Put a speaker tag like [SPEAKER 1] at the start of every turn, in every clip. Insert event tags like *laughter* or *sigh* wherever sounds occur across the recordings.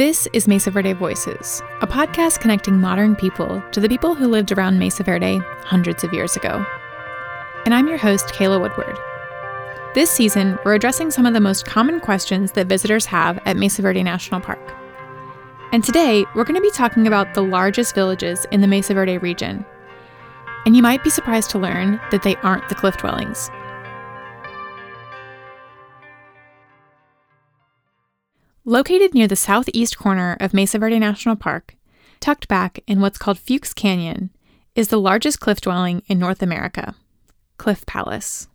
[SPEAKER 1] This is Mesa Verde Voices, a podcast connecting modern people to the people who lived around Mesa Verde hundreds of years ago. And I'm your host, Kayla Woodward. This season, we're addressing some of the most common questions that visitors have at Mesa Verde National Park. And today, we're going to be talking about the largest villages in the Mesa Verde region. And you might be surprised to learn that they aren't the cliff dwellings. Located near the southeast corner of Mesa Verde National Park, tucked back in what's called Fewkes Canyon, is the largest cliff dwelling in North America, Cliff Palace.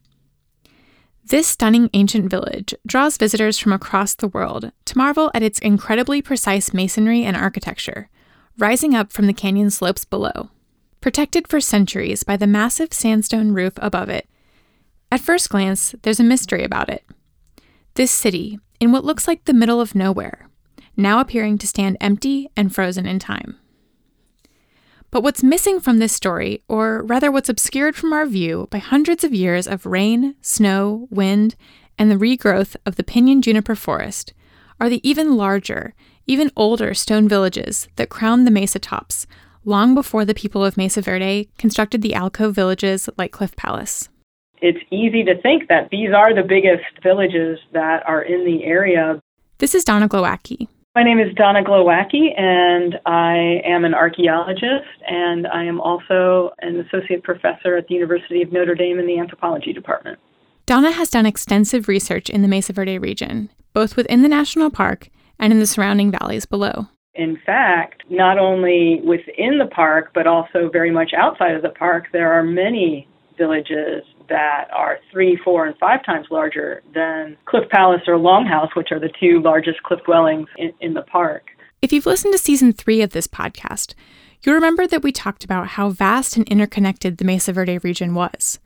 [SPEAKER 1] This stunning ancient village draws visitors from across the world to marvel at its incredibly precise masonry and architecture, rising up from the canyon slopes below. Protected for centuries by the massive sandstone roof above it, at first glance, there's a mystery about it. This city, in what looks like the middle of nowhere, now appearing to stand empty and frozen in time. But what's missing from this story, or rather what's obscured from our view by hundreds of years of rain, snow, wind, and the regrowth of the pinyon juniper forest, are the even larger, even older stone villages that crown the mesa tops long before the people of Mesa Verde constructed the alcove villages like Cliff Palace
[SPEAKER 2] it's easy to think that these are the biggest villages that are in the area.
[SPEAKER 1] This is Donna Glowacki.
[SPEAKER 2] My name is Donna Glowacki, and I am an archaeologist, and I am also an associate professor at the University of Notre Dame in the anthropology department.
[SPEAKER 1] Donna has done extensive research in the Mesa Verde region, both within the national park and in the surrounding valleys below.
[SPEAKER 2] In fact, not only within the park, but also very much outside of the park, there are many villages that are three, four, and five times larger than Cliff Palace or Longhouse, which are the two largest cliff dwellings in, in the park.
[SPEAKER 1] If you've listened to season three of this podcast, you'll remember that we talked about how vast and interconnected the Mesa Verde region was.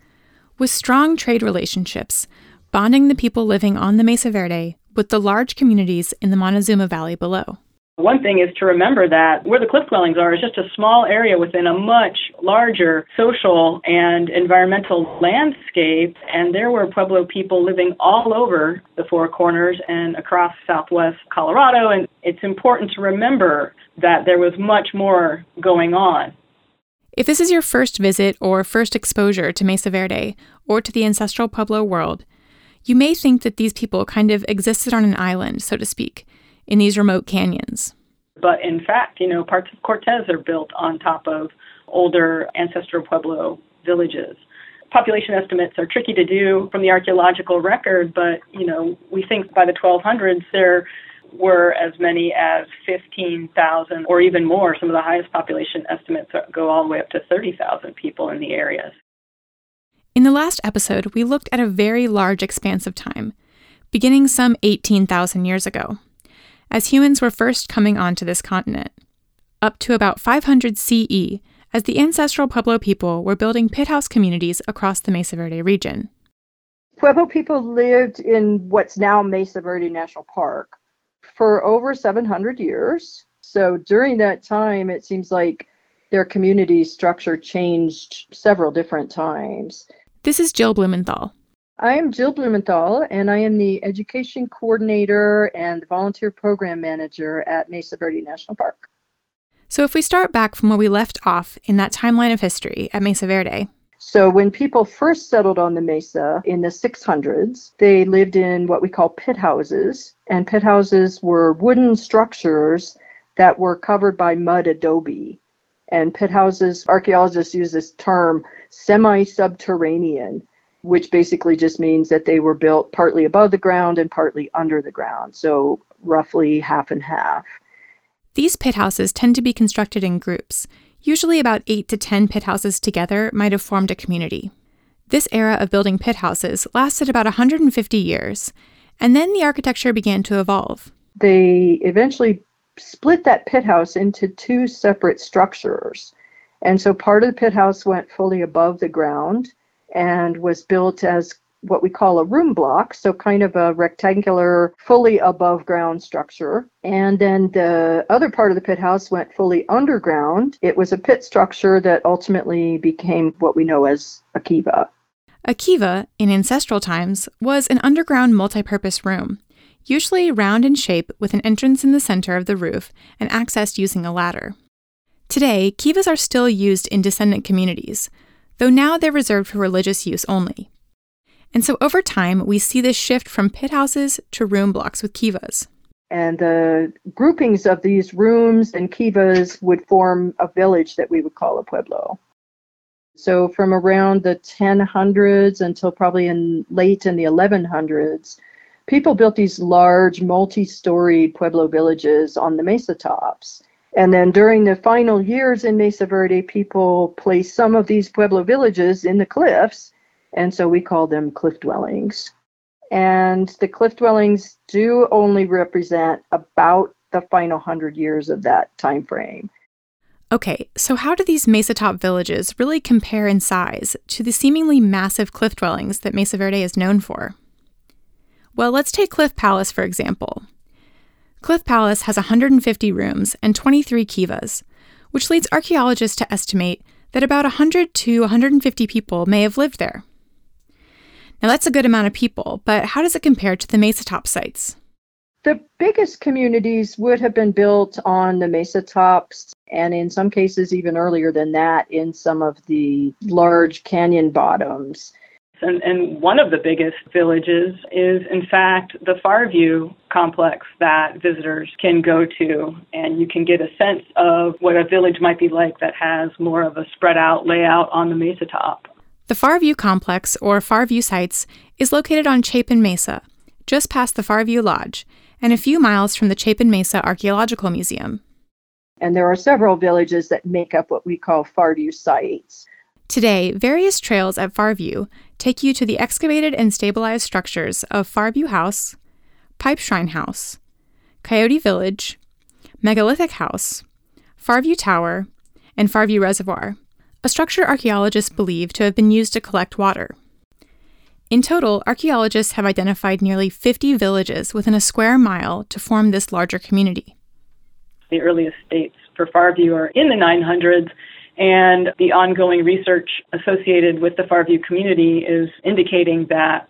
[SPEAKER 1] With strong trade relationships, bonding the people living on the Mesa Verde with the large communities in the Montezuma Valley below.
[SPEAKER 2] One thing is to remember that where the cliff dwellings are is just a small area within a much larger social and environmental landscape, and there were Pueblo people living all over the Four Corners and across southwest Colorado, and it's important to remember that there was much more going on.
[SPEAKER 1] If this is your first visit or first exposure to Mesa Verde or to the ancestral Pueblo world, you may think that these people kind of existed on an island, so to speak in these remote canyons.
[SPEAKER 2] But in fact, you know, parts of Cortez are built on top of older ancestral Pueblo villages. Population estimates are tricky to do from the archaeological record, but you know, we think by the 1200s there were as many as 15,000 or even more. Some of the highest population estimates go all the way up to 30,000 people in the areas.
[SPEAKER 1] In the last episode, we looked at a very large expanse of time, beginning some 18,000 years ago as humans were first coming onto this continent. Up to about 500 CE, as the ancestral Pueblo people were building pit house communities across the Mesa Verde region.
[SPEAKER 3] Pueblo people lived in what's now Mesa Verde National Park for over 700 years. So during that time, it seems like their community structure changed several different times.
[SPEAKER 1] This is Jill Blumenthal.
[SPEAKER 3] I am Jill Blumenthal, and I am the Education Coordinator and Volunteer Program Manager at Mesa Verde National Park.
[SPEAKER 1] So, if we start back from where we left off in that timeline of history at Mesa Verde.
[SPEAKER 3] So, when people first settled on the Mesa in the 600s, they lived in what we call pit houses. And pit houses were wooden structures that were covered by mud adobe. And pit houses, archaeologists use this term semi subterranean which basically just means that they were built partly above the ground and partly under the ground, so roughly half and half.
[SPEAKER 1] These pit houses tend to be constructed in groups. Usually, about 8 to 10 pit houses together might have formed a community. This era of building pit houses lasted about 150 years, and then the architecture began to evolve.
[SPEAKER 3] They eventually split that pit house into two separate structures. And so part of the pit house went fully above the ground, and was built as what we call a room block, so kind of a rectangular, fully above ground structure. And then the other part of the pit house went fully underground. It was a pit structure that ultimately became what we know as a kiva.
[SPEAKER 1] A kiva, in ancestral times, was an underground multi-purpose room, usually round in shape with an entrance in the center of the roof and accessed using a ladder. Today, kivas are still used in descendant communities, though now they're reserved for religious use only. And so over time, we see this shift from pit houses to room blocks with kivas.
[SPEAKER 3] And the groupings of these rooms and kivas would form a village that we would call a pueblo. So from around the 1000s until probably in late in the 1100s, people built these large multi-story pueblo villages on the mesa tops. And then during the final years in Mesa Verde, people placed some of these pueblo villages in the cliffs, and so we call them cliff dwellings. And the cliff dwellings do only represent about the final hundred years of that time frame.
[SPEAKER 1] Okay, so how do these mesa top villages really compare in size to the seemingly massive cliff dwellings that Mesa Verde is known for? Well, let's take Cliff Palace for example. Cliff Palace has 150 rooms and 23 kivas, which leads archaeologists to estimate that about 100 to 150 people may have lived there. Now, that's a good amount of people, but how does it compare to the mesa top sites?
[SPEAKER 3] The biggest communities would have been built on the mesa tops, and in some cases, even earlier than that, in some of the large canyon bottoms.
[SPEAKER 2] And, and one of the biggest villages is, in fact, the Farview complex that visitors can go to, and you can get a sense of what a village might be like that has more of a spread out layout on the mesa top.
[SPEAKER 1] The Farview complex, or Farview Sites, is located on Chapin Mesa, just past the Farview Lodge, and a few miles from the Chapin Mesa Archaeological Museum.
[SPEAKER 3] And there are several villages that make up what we call Farview Sites.
[SPEAKER 1] Today, various trails at Farview take you to the excavated and stabilized structures of Farview House, Pipe Shrine House, Coyote Village, Megalithic House, Farview Tower, and Farview Reservoir, a structure archaeologists believe to have been used to collect water. In total, archaeologists have identified nearly 50 villages within a square mile to form this larger community.
[SPEAKER 2] The earliest dates for Farview are in the 900s, and the ongoing research associated with the Farview community is indicating that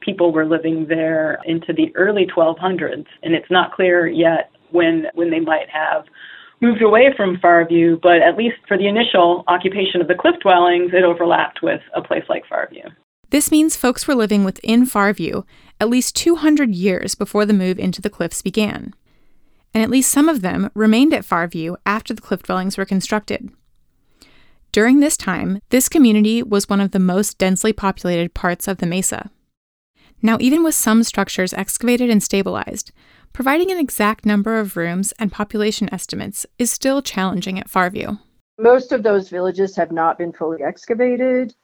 [SPEAKER 2] people were living there into the early 1200s, and it's not clear yet when when they might have moved away from Farview, but at least for the initial occupation of the cliff dwellings, it overlapped with a place like Farview.
[SPEAKER 1] This means folks were living within Farview at least 200 years before the move into the cliffs began. And at least some of them remained at Farview after the cliff dwellings were constructed. During this time, this community was one of the most densely populated parts of the mesa. Now, even with some structures excavated and stabilized, providing an exact number of rooms and population estimates is still challenging at Farview.
[SPEAKER 3] Most of those villages have not been fully excavated.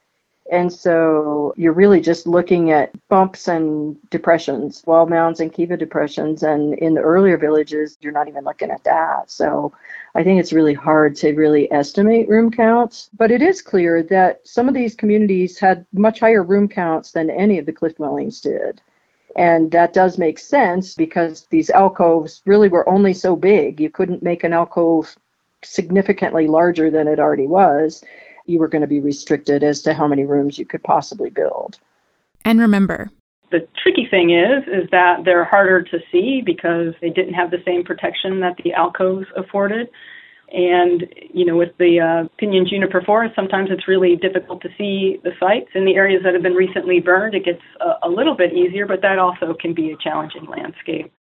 [SPEAKER 3] And so you're really just looking at bumps and depressions, wall mounds and kiva depressions. And in the earlier villages, you're not even looking at that. So I think it's really hard to really estimate room counts. But it is clear that some of these communities had much higher room counts than any of the cliff dwellings did. And that does make sense because these alcoves really were only so big. You couldn't make an alcove significantly larger than it already was you were going to be restricted as to how many rooms you could possibly build.
[SPEAKER 1] And remember,
[SPEAKER 2] the tricky thing is is that they're harder to see because they didn't have the same protection that the alcoves afforded. And you know, with the uh, juniper forest, sometimes it's really difficult to see the sites. In the areas that have been recently burned, it gets a, a little bit easier, but that also can be a challenging landscape.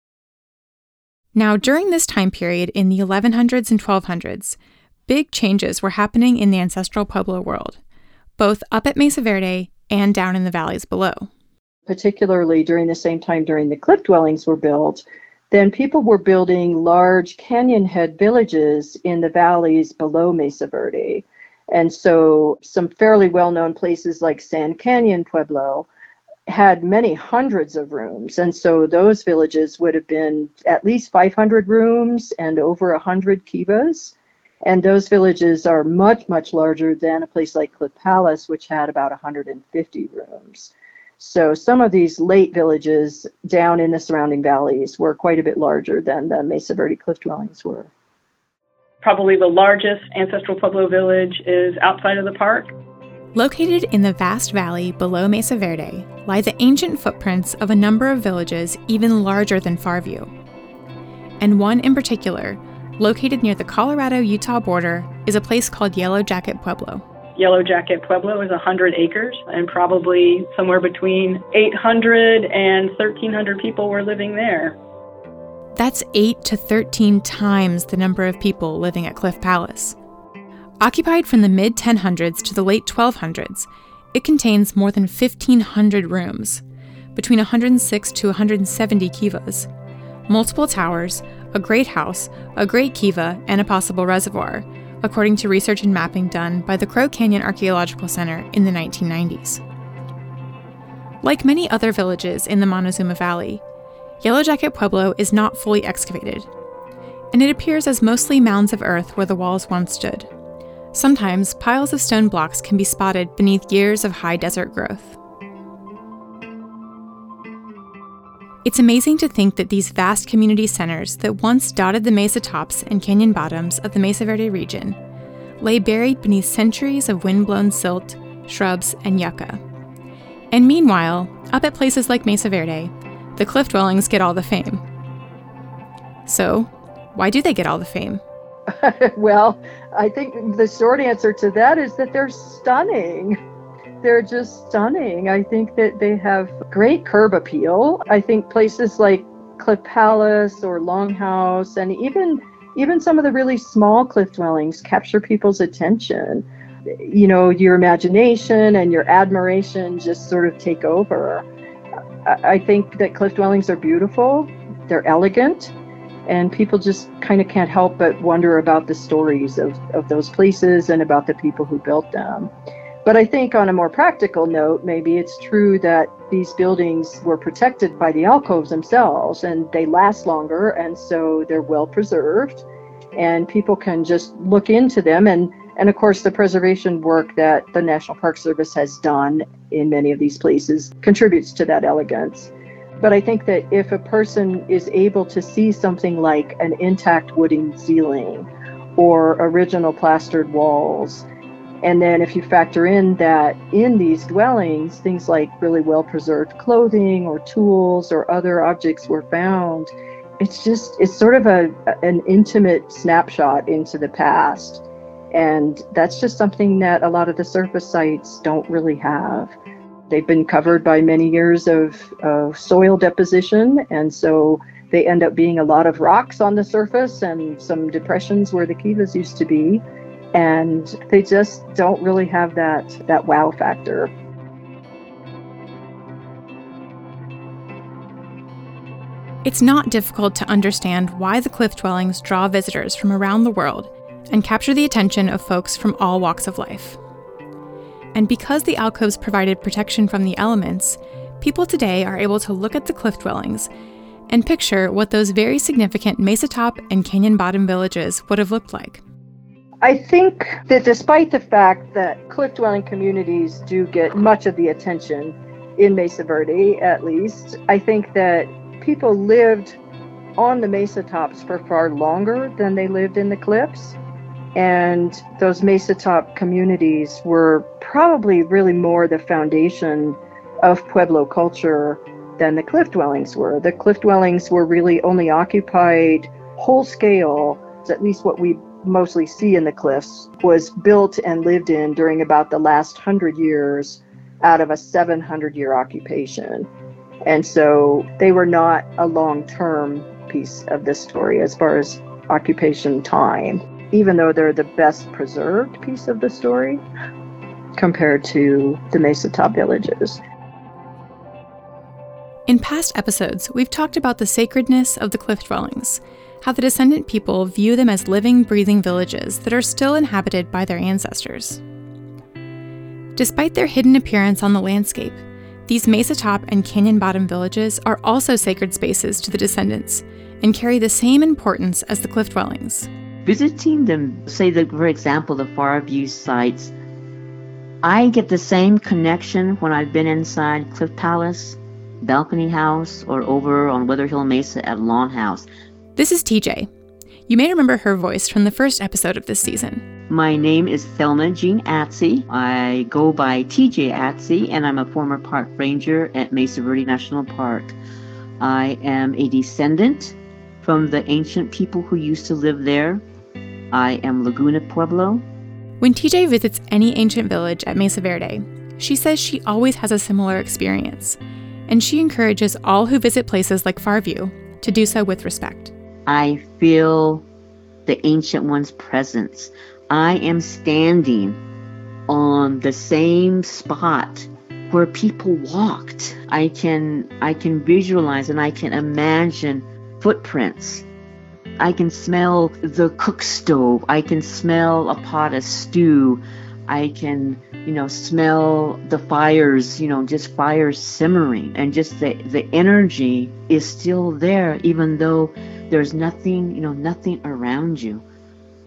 [SPEAKER 1] Now, during this time period in the 1100s and 1200s, big changes were happening in the ancestral Pueblo world, both up at Mesa Verde and down in the valleys below.
[SPEAKER 3] Particularly during the same time during the cliff dwellings were built, then people were building large canyon head villages in the valleys below Mesa Verde. And so some fairly well known places like Sand Canyon Pueblo had many hundreds of rooms. And so those villages would have been at least 500 rooms and over 100 kivas. And those villages are much, much larger than a place like Cliff Palace, which had about 150 rooms. So some of these late villages down in the surrounding valleys were quite a bit larger than the Mesa Verde cliff dwellings were.
[SPEAKER 2] Probably the largest ancestral Pueblo village is outside of the park.
[SPEAKER 1] Located in the vast valley below Mesa Verde lie the ancient footprints of a number of villages even larger than Farview. And one in particular, located near the Colorado Utah border, is a place called Yellow Jacket Pueblo.
[SPEAKER 2] Yellow Jacket Pueblo is 100 acres, and probably somewhere between 800 and 1,300 people were living there.
[SPEAKER 1] That's 8 to 13 times the number of people living at Cliff Palace. Occupied from the mid 1000s to the late 1200s, it contains more than 1,500 rooms, between 106 to 170 kivas, multiple towers, a great house, a great kiva, and a possible reservoir, according to research and mapping done by the Crow Canyon Archaeological Center in the 1990s. Like many other villages in the Montezuma Valley, Yellow Jacket Pueblo is not fully excavated, and it appears as mostly mounds of earth where the walls once stood. Sometimes piles of stone blocks can be spotted beneath years of high desert growth. It's amazing to think that these vast community centers that once dotted the mesa tops and canyon bottoms of the Mesa Verde region lay buried beneath centuries of wind-blown silt, shrubs, and yucca. And meanwhile, up at places like Mesa Verde, the cliff dwellings get all the fame. So, why do they get all the fame? *laughs*
[SPEAKER 3] well, I think the short answer to that is that they're stunning they're just stunning. I think that they have great curb appeal. I think places like Cliff Palace or Longhouse and even even some of the really small cliff dwellings capture people's attention. You know, your imagination and your admiration just sort of take over. I think that cliff dwellings are beautiful, they're elegant, and people just kind of can't help but wonder about the stories of, of those places and about the people who built them. But I think on a more practical note, maybe it's true that these buildings were protected by the alcoves themselves and they last longer and so they're well preserved and people can just look into them and and of course the preservation work that the National Park Service has done in many of these places contributes to that elegance. But I think that if a person is able to see something like an intact wooden ceiling or original plastered walls and then if you factor in that in these dwellings, things like really well preserved clothing or tools or other objects were found, it's just it's sort of a an intimate snapshot into the past. And that's just something that a lot of the surface sites don't really have. They've been covered by many years of, of soil deposition, and so they end up being a lot of rocks on the surface and some depressions where the kivas used to be and they just don't really have that that wow factor.
[SPEAKER 1] It's not difficult to understand why the cliff dwellings draw visitors from around the world and capture the attention of folks from all walks of life. And because the alcoves provided protection from the elements, people today are able to look at the cliff dwellings and picture what those very significant mesa top and canyon bottom villages would have looked like.
[SPEAKER 3] I think that despite the fact that cliff dwelling communities do get much of the attention in Mesa Verde, at least, I think that people lived on the mesa tops for far longer than they lived in the cliffs. And those mesa top communities were probably really more the foundation of Pueblo culture than the cliff dwellings were. The cliff dwellings were really only occupied whole scale, at least what we mostly see in the cliffs, was built and lived in during about the last hundred years out of a 700 year occupation. And so they were not a long term piece of the story as far as occupation time, even though they're the best preserved piece of the story compared to the Mesa Top villages.
[SPEAKER 1] In past episodes, we've talked about the sacredness of the cliff dwellings how the descendant people view them as living, breathing villages that are still inhabited by their ancestors. Despite their hidden appearance on the landscape, these mesa top and canyon bottom villages are also sacred spaces to the descendants and carry the same importance as the cliff dwellings.
[SPEAKER 4] Visiting them, say, the, for example, the Farview sites, I get the same connection when I've been inside Cliff Palace, Balcony House, or over on Wetherill Mesa at Long House.
[SPEAKER 1] This is TJ. You may remember her voice from the first episode of this season.
[SPEAKER 4] My name is Thelma Jean Atsey. I go by TJ Atsey, and I'm a former park ranger at Mesa Verde National Park. I am a descendant from the ancient people who used to live there. I am Laguna Pueblo.
[SPEAKER 1] When TJ visits any ancient village at Mesa Verde, she says she always has a similar experience, and she encourages all who visit places like Farview to do so with respect.
[SPEAKER 4] I feel the Ancient One's presence. I am standing on the same spot where people walked. I can I can visualize and I can imagine footprints. I can smell the cook stove. I can smell a pot of stew. I can, you know, smell the fires, you know, just fires simmering and just the the energy is still there even though there's nothing, you know, nothing around you.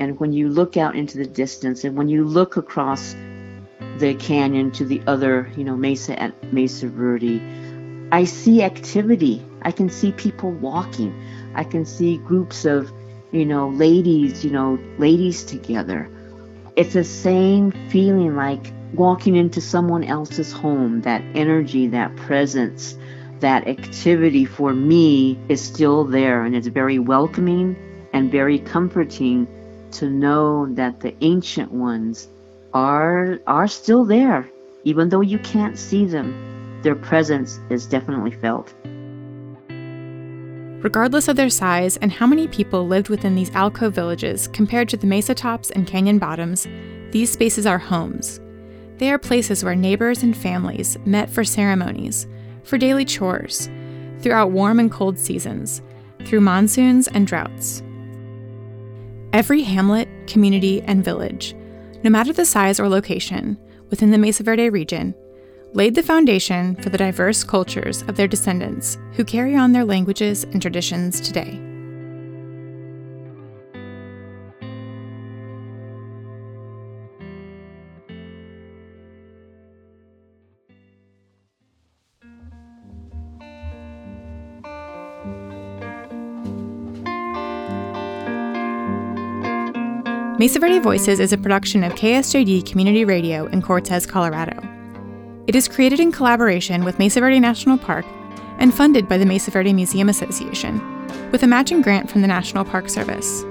[SPEAKER 4] And when you look out into the distance and when you look across the canyon to the other, you know, mesa at Mesa Verde, I see activity. I can see people walking. I can see groups of, you know, ladies, you know, ladies together. It's the same feeling like walking into someone else's home, that energy, that presence, that activity for me is still there and it's very welcoming and very comforting to know that the ancient ones are are still there even though you can't see them. Their presence is definitely felt.
[SPEAKER 1] Regardless of their size and how many people lived within these alcove villages compared to the mesa tops and canyon bottoms these spaces are homes. They are places where neighbors and families met for ceremonies for daily chores throughout warm and cold seasons through monsoons and droughts Every hamlet, community, and village, no matter the size or location, within the Mesa Verde region, laid the foundation for the diverse cultures of their descendants who carry on their languages and traditions today. Mesa Verde Voices is a production of KSJD Community Radio in Cortez, Colorado. It is created in collaboration with Mesa Verde National Park and funded by the Mesa Verde Museum Association, with a matching grant from the National Park Service.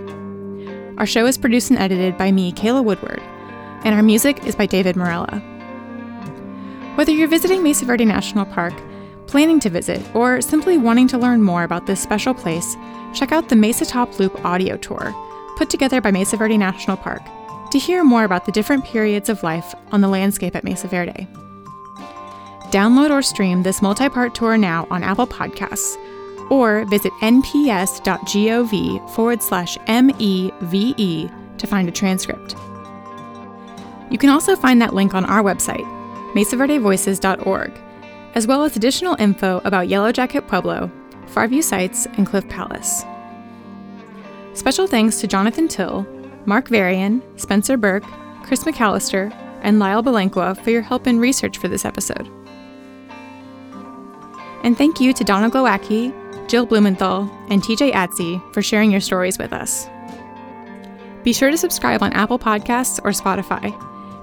[SPEAKER 1] Our show is produced and edited by me, Kayla Woodward, and our music is by David Morella. Whether you're visiting Mesa Verde National Park, planning to visit, or simply wanting to learn more about this special place, check out the Mesa Top Loop audio tour put together by Mesa Verde National Park, to hear more about the different periods of life on the landscape at Mesa Verde. Download or stream this multi part tour now on Apple Podcasts or visit nps.gov forward slash MEVE to find a transcript. You can also find that link on our website, mesaverdevoices.org, as well as additional info about Yellow Jacket Pueblo, Farview Sites, and Cliff Palace. Special thanks to Jonathan Till, Mark Varien, Spencer Burke, Chris McAllister, and Lyle Balenquah for your help in research for this episode. And thank you to Donna Glowacki, Jill Blumenthal, and TJ Atsey for sharing your stories with us. Be sure to subscribe on Apple Podcasts or Spotify.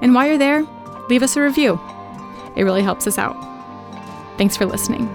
[SPEAKER 1] And while you're there, leave us a review. It really helps us out. Thanks for listening.